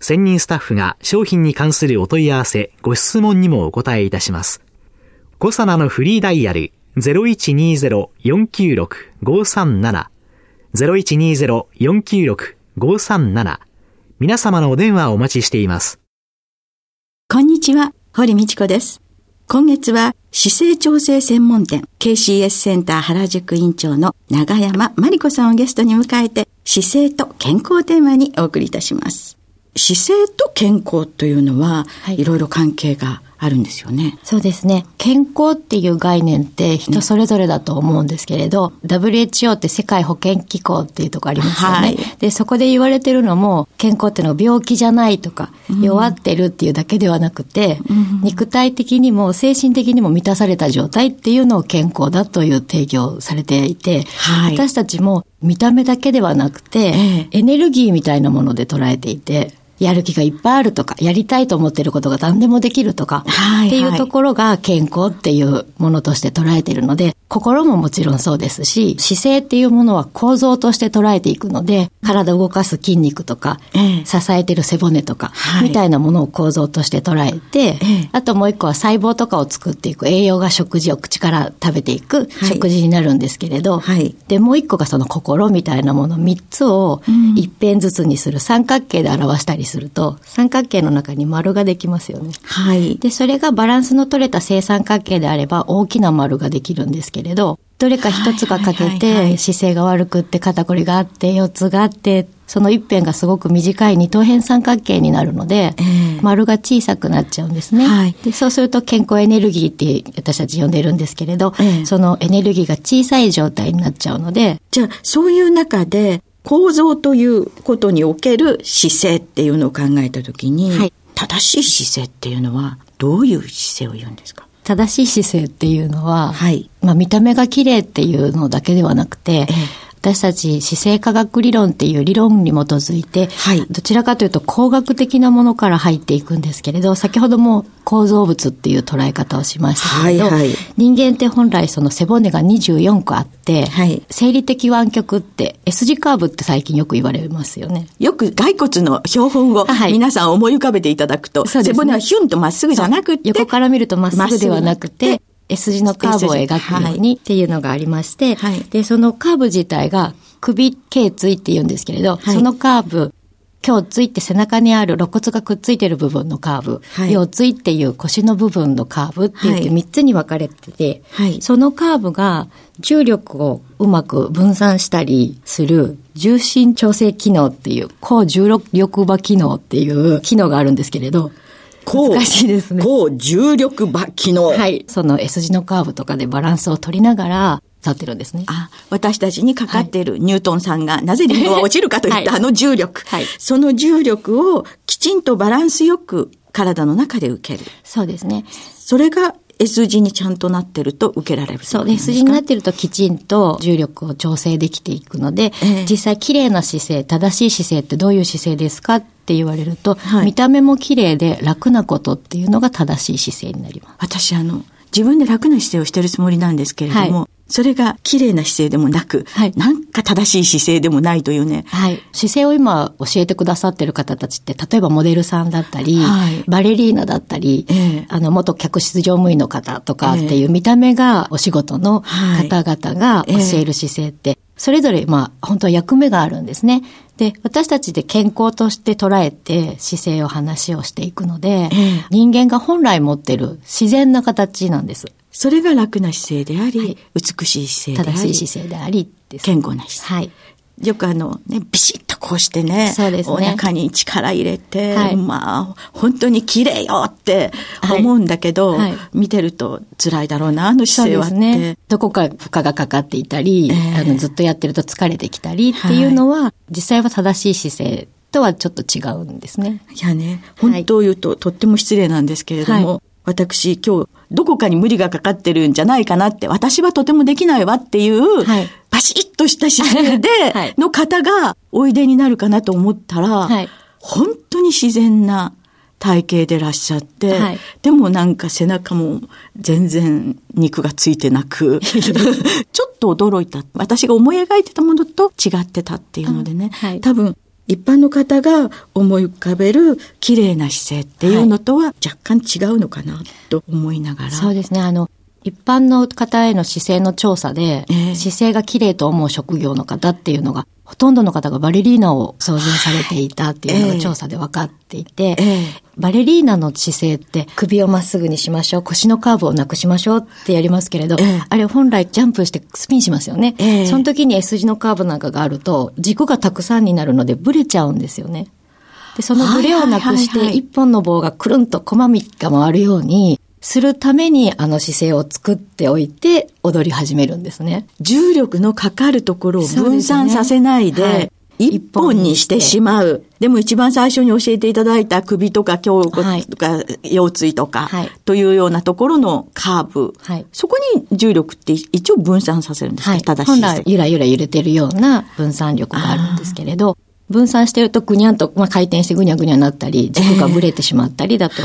専任スタッフが商品に関するお問い合わせ、ご質問にもお答えいたします。コサナのフリーダイヤル0120-496-537 0120-496-537皆様のお電話をお待ちしています。こんにちは、堀道子です。今月は姿勢調整専門店 KCS センター原宿院長の長山真理子さんをゲストに迎えて姿勢と健康テーマにお送りいたします。姿勢と健康というのは、はい、いろいろ関係があるんですよね。そうですね。健康っていう概念って人それぞれだと思うんですけれど、うん、WHO って世界保健機構っていうとこありますよね、はい。で、そこで言われてるのも、健康っていうのは病気じゃないとか、うん、弱ってるっていうだけではなくて、うん、肉体的にも精神的にも満たされた状態っていうのを健康だという定義をされていて、はい、私たちも見た目だけではなくて、ええ、エネルギーみたいなもので捉えていて、やる気がいっぱいあるとか、やりたいと思っていることが何でもできるとか、はいはい、っていうところが健康っていうものとして捉えているので、心ももちろんそうですし、姿勢っていうものは構造として捉えていくので、体を動かす筋肉とか、ええ、支えてる背骨とか、はい、みたいなものを構造として捉えて、え、あともう一個は細胞とかを作っていく、栄養が食事を口から食べていく食事になるんですけれど、はい、で、もう一個がその心みたいなもの3つを一辺ずつにする三角形で表したりすると、三角形の中に丸ができますよね。はい。で、それがバランスの取れた正三角形であれば大きな丸ができるんですけれど、どれか一つが欠けて、姿勢が悪くって肩こりがあって、腰痛があって、その一辺がすごく短い二等辺三角形になるので、えー、丸が小さくなっちゃうんですね、はい、で。そうすると健康エネルギーって私たち呼んでるんですけれど、えー、そのエネルギーが小さい状態になっちゃうので。じゃあ、そういう中で、構造ということにおける姿勢っていうのを考えたときに、はい、正しい姿勢っていうのはどういう姿勢を言うんですか？正しい姿勢っていうのは、はい、まあ見た目が綺麗っていうのだけではなくて、ええ私たち姿勢科学理論っていう理論に基づいて、はい、どちらかというと工学的なものから入っていくんですけれど、先ほども構造物っていう捉え方をしましたけど、はいはい、人間って本来その背骨が24個あって、はい、生理的湾曲って S 字カーブって最近よく言われますよね。よく骸骨の標本を皆さん思い浮かべていただくと、はい、背骨はヒュンとまっすぐじゃなくて、横から見るとまっすぐではなくて、S 字のカーブを描くようにっていうのがありまして、はい、で、そのカーブ自体が首頸椎って言うんですけれど、はい、そのカーブ、胸椎って背中にある肋骨がくっついてる部分のカーブ、はい、腰椎っていう腰の部分のカーブって言って3つに分かれてて、はい、そのカーブが重力をうまく分散したりする重心調整機能っていう、高重力場機能っていう機能があるんですけれど、難しいですね。高重力場機能。はい。その S 字のカーブとかでバランスを取りながら、立ってるんですね。あ、私たちにかかっているニュートンさんが、なぜリンゴは落ちるかといったあの重力。はい、その重力をきちんとバランスよく体の中で受ける。そうですね。それが S 字にちゃんとなってると受けられるそう、S 字になってるときちんと重力を調整できていくので、えー、実際綺麗な姿勢、正しい姿勢ってどういう姿勢ですか？って言われると、はい、見た目も綺麗で楽なことっていうのが正しい姿勢になります。私あの、自分で楽な姿勢をしてるつもりなんですけれども、はいそれが綺麗な姿勢でもなく、はい、なんか正しい姿勢でもないというね。はい。姿勢を今教えてくださってる方たちって、例えばモデルさんだったり、はい、バレリーナだったり、えー、あの、元客室乗務員の方とかっていう見た目がお仕事の方々が教える姿勢って、それぞれ、まあ、本当は役目があるんですね。で、私たちで健康として捉えて姿勢を話をしていくので、えー、人間が本来持ってる自然な形なんです。それが楽な姿勢であり、はい、美しい姿勢であり、正しい姿勢であり、健康な姿勢。はい。よくあのね、ビシッとこうしてね、そうですね。お腹に力入れて、はい、まあ、本当に綺麗よって思うんだけど、はい。はい、見てると辛いだろうな、あの姿勢はって。ね、どこか負荷がかかっていたり、えー、あのずっとやってると疲れてきたりっていうのは、実際は正しい姿勢とはちょっと違うんですね。いやね、本当を言うと、とっても失礼なんですけれども、私今日どこかに無理がかかってるんじゃないかなって、私はとてもできないわっていう、はい、パシッとした姿勢で、の方がおいでになるかなと思ったら、はい、本当に自然な体型でらっしゃって、はい、でもなんか背中も全然肉がついてなく、ちょっと驚いた。私が思い描いてたものと違ってたっていうのでね、はい、多分一般の方が思い浮かべる綺麗な姿勢っていうのとは若干違うのかなと思いながら。そうですね。あの、一般の方への姿勢の調査で、えー、姿勢が綺麗と思う職業の方っていうのがほとんどの方がバレリーナを想像されていたっていうのが調査で分かっていて、えー、バレリーナの姿勢って首をまっすぐにしましょう、腰のカーブをなくしましょうってやりますけれど、えー、あれ本来ジャンプしてスピンしますよね。えー、その時に S 字のカーブなんかがあると軸がたくさんになるのでブレちゃうんですよね。で、そのブレをなくして一本の棒がくるんと細みが回るように、するためにあの姿勢を作っておいて踊り始めるんですね。重力のかかるところを分散させないで、はい一本にしてしまう。でも一番最初に教えていただいた首とか胸骨とか腰椎とか、というようなところのカーブ。はい、そこに重力って一応分散させるんですか、はい、正しい。本来ゆらゆら揺れてるような分散力があるんですけれど、分散してるとぐにゃんと、まあ、回転してぐにゃぐにゃなったり、軸がぶれてしまったりだと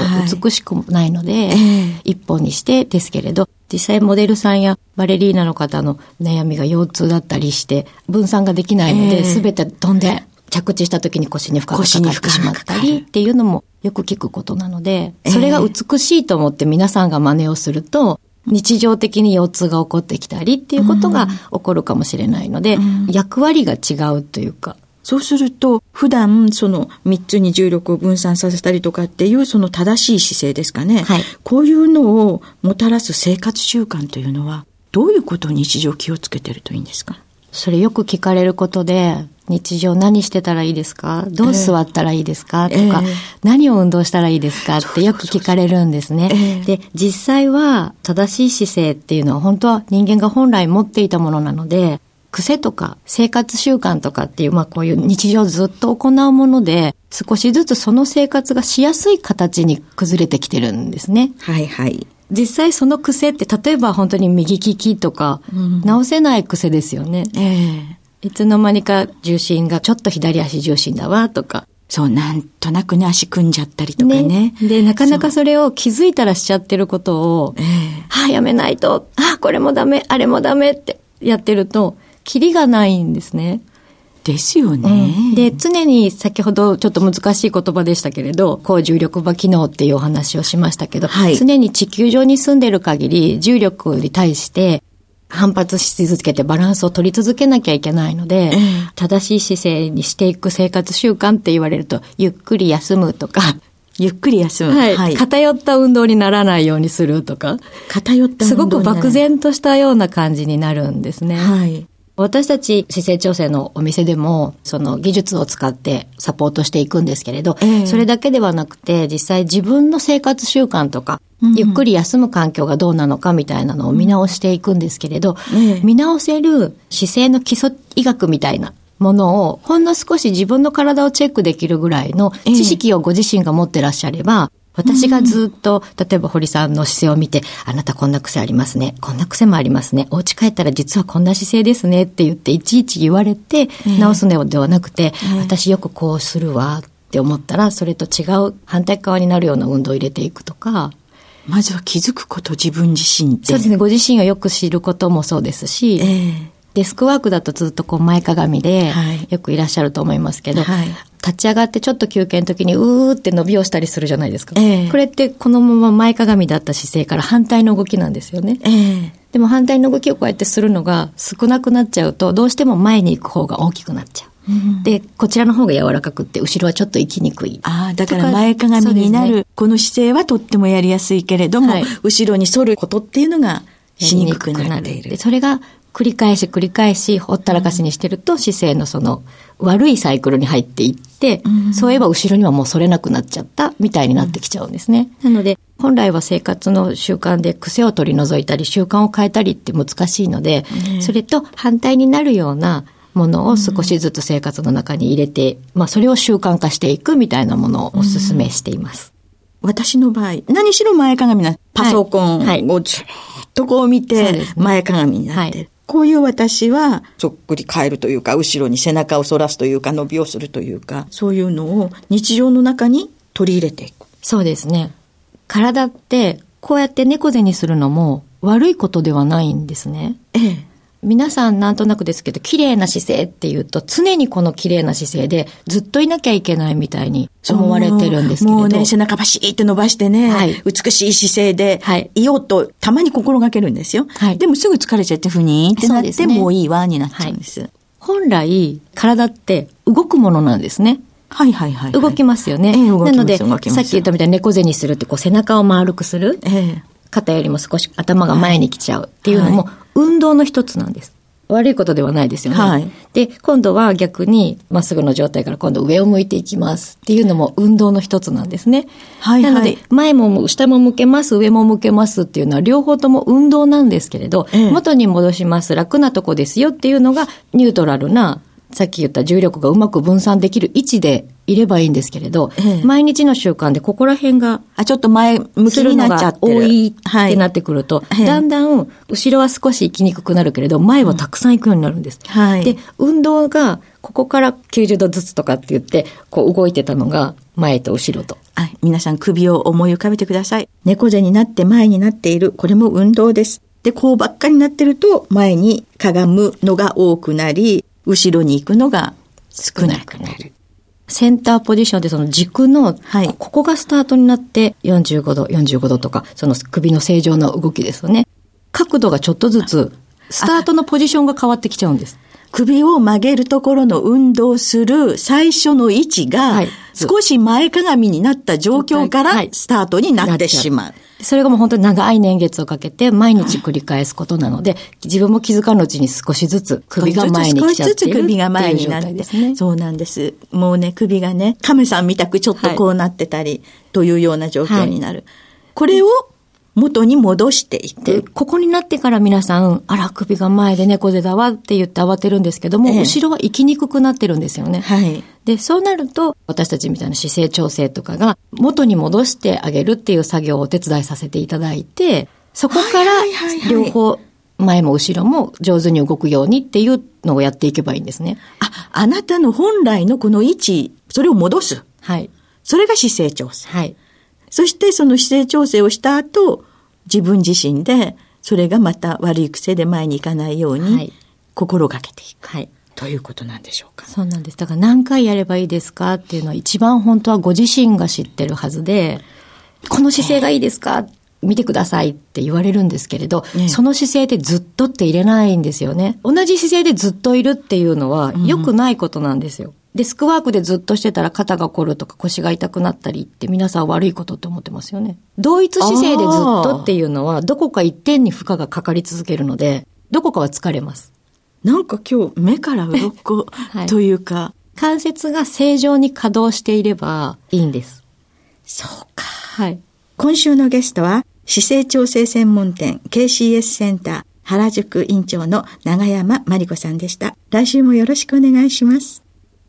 美しくないので、えー、一本にしてですけれど、実際モデルさんやバレリーナの方の悩みが腰痛だったりして、分散ができないので、す、え、べ、ー、て飛んで着地した時に腰に負荷がかかってしまったりっていうのもよく聞くことなので、それが美しいと思って皆さんが真似をすると、日常的に腰痛が起こってきたりっていうことが起こるかもしれないので、役割が違うというか、そうすると、普段その3つに重力を分散させたりとかっていうその正しい姿勢ですかね。はい、こういうのをもたらす生活習慣というのは、どういうことを日常気をつけてるといいんですか？それよく聞かれることで、日常何してたらいいですか？どう座ったらいいですか、えー、とか、えー、何を運動したらいいですか？ってよく聞かれるんですね。えー、で、実際は正しい姿勢っていうのは本当は人間が本来持っていたものなので、癖とか生活習慣とかっていう、まあこういう日常ずっと行うもので、少しずつその生活がしやすい形に崩れてきてるんですね。はいはい。実際その癖って、例えば本当に右利きとか、直せない癖ですよね。うん、ええー、いつの間にか重心がちょっと左足重心だわとか。そう、なんとなくね、足組んじゃったりとかね。ねで、なかなかそれを気づいたらしちゃってることを、えー、はあ、やめないと、ああ、これもダメ、あれもダメってやってると、キリがないんですね。ですよね、うん、で、常に先ほどちょっと難しい言葉でしたけれど、高重力場機能っていうお話をしましたけど、はい、常に地球上に住んでる限り重力に対して反発し続けてバランスを取り続けなきゃいけないので、正しい姿勢にしていく生活習慣って言われると、ゆっくり休むとか、ゆっくり休む。はい。はい、偏った運動にならないようにするとか。偏った運動すごく漠然としたような感じになるんですね。はい。私たち姿勢調整のお店でも、その技術を使ってサポートしていくんですけれど、えー、それだけではなくて、実際自分の生活習慣とか、うん、ゆっくり休む環境がどうなのかみたいなのを見直していくんですけれど、うん、見直せる姿勢の基礎医学みたいなものを、ほんの少し自分の体をチェックできるぐらいの知識をご自身が持ってらっしゃれば、私がずっと、例えば堀さんの姿勢を見て、あなたこんな癖ありますね。こんな癖もありますね。お家帰ったら実はこんな姿勢ですねって言って、いちいち言われて直すのではなくて、私よくこうするわって思ったら、それと違う反対側になるような運動を入れていくとか、まずは気づくこと、自分自身そうですね。ご自身をよく知ることもそうですし、えー、デスクワークだとずっとこう前かがみで、よくいらっしゃると思いますけど、はい、立ち上がってちょっと休憩の時にうーって伸びをしたりするじゃないですか。えー、これってこのまま前かがみだった姿勢から反対の動きなんですよね。えー、でも反対の動きをこうやってするのが少なくなっちゃうと、どうしても前に行く方が大きくなっちゃう。で、こちらの方が柔らかくって、後ろはちょっと行きにくい。ああ、だから前かがみになる、ね、この姿勢はとってもやりやすいけれども、はい、後ろに反ることっていうのがしにくくなっている。それが繰り返し繰り返しほったらかしにしてると、姿勢のその悪いサイクルに入っていって、うん、そういえば後ろにはもう反れなくなっちゃったみたいになってきちゃうんですね。うん、なので、本来は生活の習慣で癖を取り除いたり習慣を変えたりって難しいので、ね、それと反対になるようなものを少しずつ生活の中に入れて、まあそれを習慣化していくみたいなものをお勧めしています。私の場合、何しろ前かがみな、パソコンをずっとこう見て、前かがみになって。る。こういう私は、そっくり変えるというか、後ろに背中を反らすというか、伸びをするというか、そういうのを日常の中に取り入れていく。そうですね。体って、こうやって猫背にするのも悪いことではないんですね。ええ。皆さんなんとなくですけど、綺麗な姿勢っていうと、常にこの綺麗な姿勢でずっといなきゃいけないみたいに思われてるんですけど。もうね、背中パシーって伸ばしてね、はい、美しい姿勢で、はい、いようとたまに心がけるんですよ。はい、でもすぐ疲れちゃってふにってなって、ね、もういいわになっちゃうんです。はい、本来、体って動くものなんですね。はいはいはい、はい、動きますよね。えー、なので、さっき言ったみたいに猫背にするってこう背中を丸くする。えー肩よりも少し頭が前に来ちゃうっていうのも、運動の一つなんです。悪いことではないですよね。はい、で、今度は逆に、まっすぐの状態から今度上を向いていきますっていうのも運動の一つなんですね。はい、はい、なので、前も下も向けます、上も向けますっていうのは両方とも運動なんですけれど、ええ、元に戻します、楽なとこですよっていうのがニュートラルなさっき言った重力がうまく分散できる位置でいればいいんですけれど、ええ、毎日の習慣でここら辺が、あ、ちょっと前向きになっちゃって多いってなってくると、はい、だんだん後ろは少し行きにくくなるけれど、前はたくさん行くようになるんです。はい、で、運動がここから90度ずつとかって言って、こう動いてたのが前と後ろと。はい。皆さん首を思い浮かべてください。猫背になって前になっている。これも運動です。で、こうばっかりなってると、前にかがむのが多くなり、後ろに行くのが少なくなる。センターポジションでその軸の、はい、ここがスタートになって45度、45度とか、その首の正常な動きですよね。角度がちょっとずつ、スタートのポジションが変わってきちゃうんです。首を曲げるところの運動する最初の位置が、少し前かがみになった状況からスタートになってしまう。それがもう本当に長い年月をかけて毎日繰り返すことなので、自分も気づかぬうちに少しずつ首が前に来ちゃってる首が前になってですね。そうなんです。もうね、首がね、亀さんみたくちょっとこうなってたり、というような状況になる。はい、これを元に戻していく。ここになってから皆さん、あら、首が前で猫背だわって言って慌てるんですけども、ええ、後ろは行きにくくなってるんですよね。はい。で、そうなると、私たちみたいな姿勢調整とかが、元に戻してあげるっていう作業をお手伝いさせていただいて、そこから、両方、前も後ろも上手に動くようにっていうのをやっていけばいいんですね。あ、あなたの本来のこの位置、それを戻す。はい。それが姿勢調整。はい。そしてその姿勢調整をした後、自分自身でそれがまた悪い癖で前に行かないように心がけていく。はい。ということなんでしょうか。そうなんです。だから何回やればいいですかっていうのは一番本当はご自身が知ってるはずで、この姿勢がいいですか見てくださいって言われるんですけれど、ね、その姿勢でずっとって入れないんですよね。同じ姿勢でずっといるっていうのは良くないことなんですよ。デスクワークでずっとしてたら肩が凝るとか腰が痛くなったりって皆さん悪いことって思ってますよね。同一姿勢でずっとっていうのはどこか一点に負荷がかかり続けるので、どこかは疲れます。なんか今日目から鱗 というか、はい、関節が正常に稼働していればいいんです。そうか。はい。今週のゲストは姿勢調整専門店 KCS センター原宿院長の長山真理子さんでした。来週もよろしくお願いします。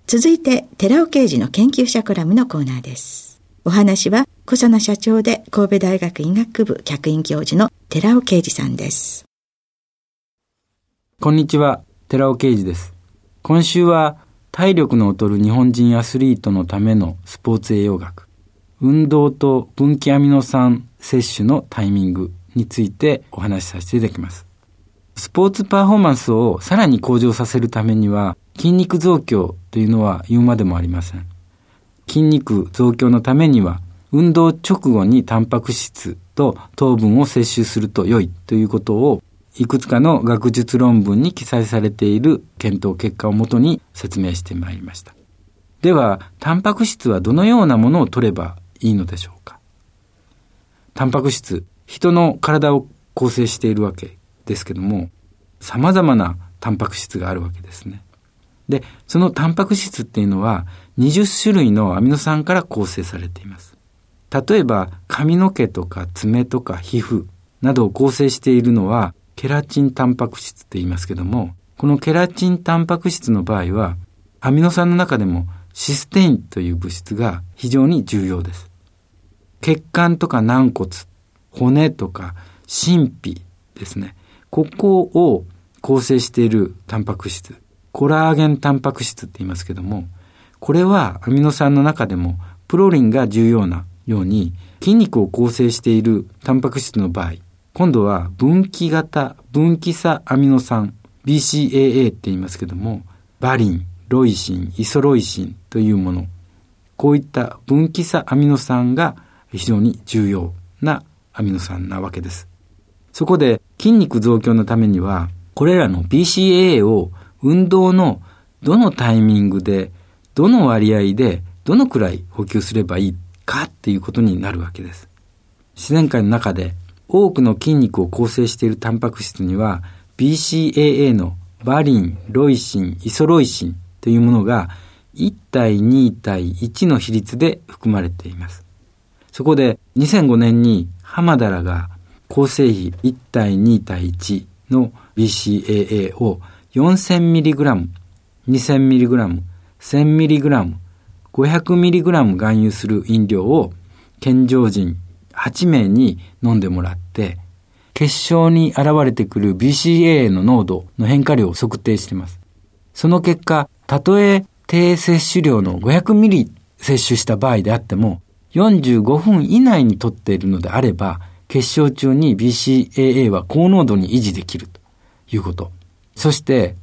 続いて、寺尾刑事の研究者コラムのコーナーです。お話は、小佐奈社長で神戸大学医学部客員教授の寺尾啓二さんです。こんにちは、寺尾啓二です。今週は、体力の劣る日本人アスリートのためのスポーツ栄養学、運動と分岐アミノ酸摂取のタイミングについてお話しさせていただきます。スポーツパフォーマンスをさらに向上させるためには筋肉増強というのは言うまでもありません。筋肉増強のためには運動直後にタンパク質と糖分を摂取すると良いということをいくつかの学術論文に記載されている検討結果をもとに説明してまいりました。では、タンパク質はどのようなものを取ればいいのでしょうか？タンパク質、人の体を構成しているわけですけども、様々なタンパク質があるわけですね。で、そのタンパク質っていうのは20種類のアミノ酸から構成されています。例えば髪の毛とか爪とか皮膚などを構成しているのはケラチンタンパク質って言いますけども、このケラチンタンパク質の場合は、アミノ酸の中でもシステインという物質が非常に重要です。血管とか軟骨、骨とか神秘ですね。ここを構成しているタンパク質、コラーゲンタンパク質って言いますけども、これはアミノ酸の中でもプロリンが重要なように筋肉を構成しているタンパク質の場合、今度は分岐型分岐差アミノ酸 BCAA って言いますけども、バリン、ロイシン、イソロイシンというもの、こういった分岐差アミノ酸が非常に重要なアミノ酸なわけです。そこで筋肉増強のためには、これらの BCAA を運動のどのタイミングで、どの割合で、どのくらい補給すればいいかっていうことになるわけです。自然界の中で多くの筋肉を構成しているタンパク質には BCAA のバリン、ロイシン、イソロイシンというものが1対2対1の比率で含まれています。そこで2005年に浜田らが構成比1対2対1の BCAA を 4000mg、2000mg、1000mg、500mg 含有する飲料を健常人8名に飲んでもらって、結晶に現れてくる BCAA の濃度の変化量を測定しています。その結果、たとえ低摂取量の500ミリ摂取した場合であっても、45分以内にとっているのであれば、結晶中に BCAA は高濃度に維持できるということ。そして、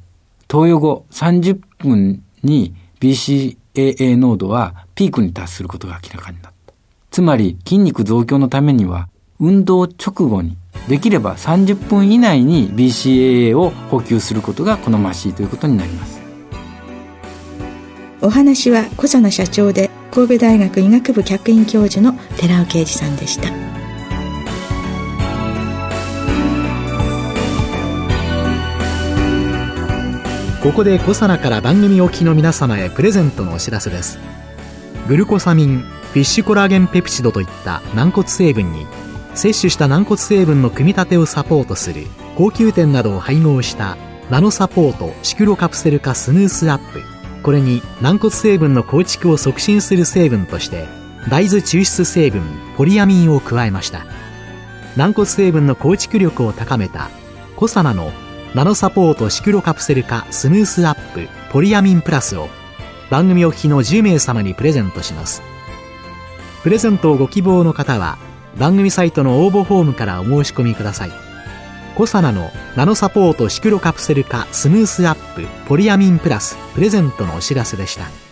投与後30分に BCAA 濃度はピークに達することが明らかになった。つまり筋肉増強のためには運動直後にできれば30分以内に BCAA を補給することが好ましいということになります。お話は小佐奈社長で神戸大学医学部客員教授の寺尾啓二さんでしたここで小佐奈から番組お聞きの皆様へプレゼントのお知らせです。グルコサミンフィッシュコラーゲンペプチドといった軟骨成分に摂取した軟骨成分の組み立てをサポートする高級店などを配合したナノサポートシクロカプセル化スヌースアップ。これに軟骨成分の構築を促進する成分として大豆抽出成分ポリアミンを加えました。軟骨成分の構築力を高めたコサナのナノサポートシクロカプセル化スムースアップポリアミンプラスを番組お聞きの10名様にプレゼントします。プレゼントをご希望の方は番組サイトの応募フォームからお申し込みください。コサナのナノサポートシクロカプセル化スムースアップポリアミンプラスプレゼントのお知らせでした。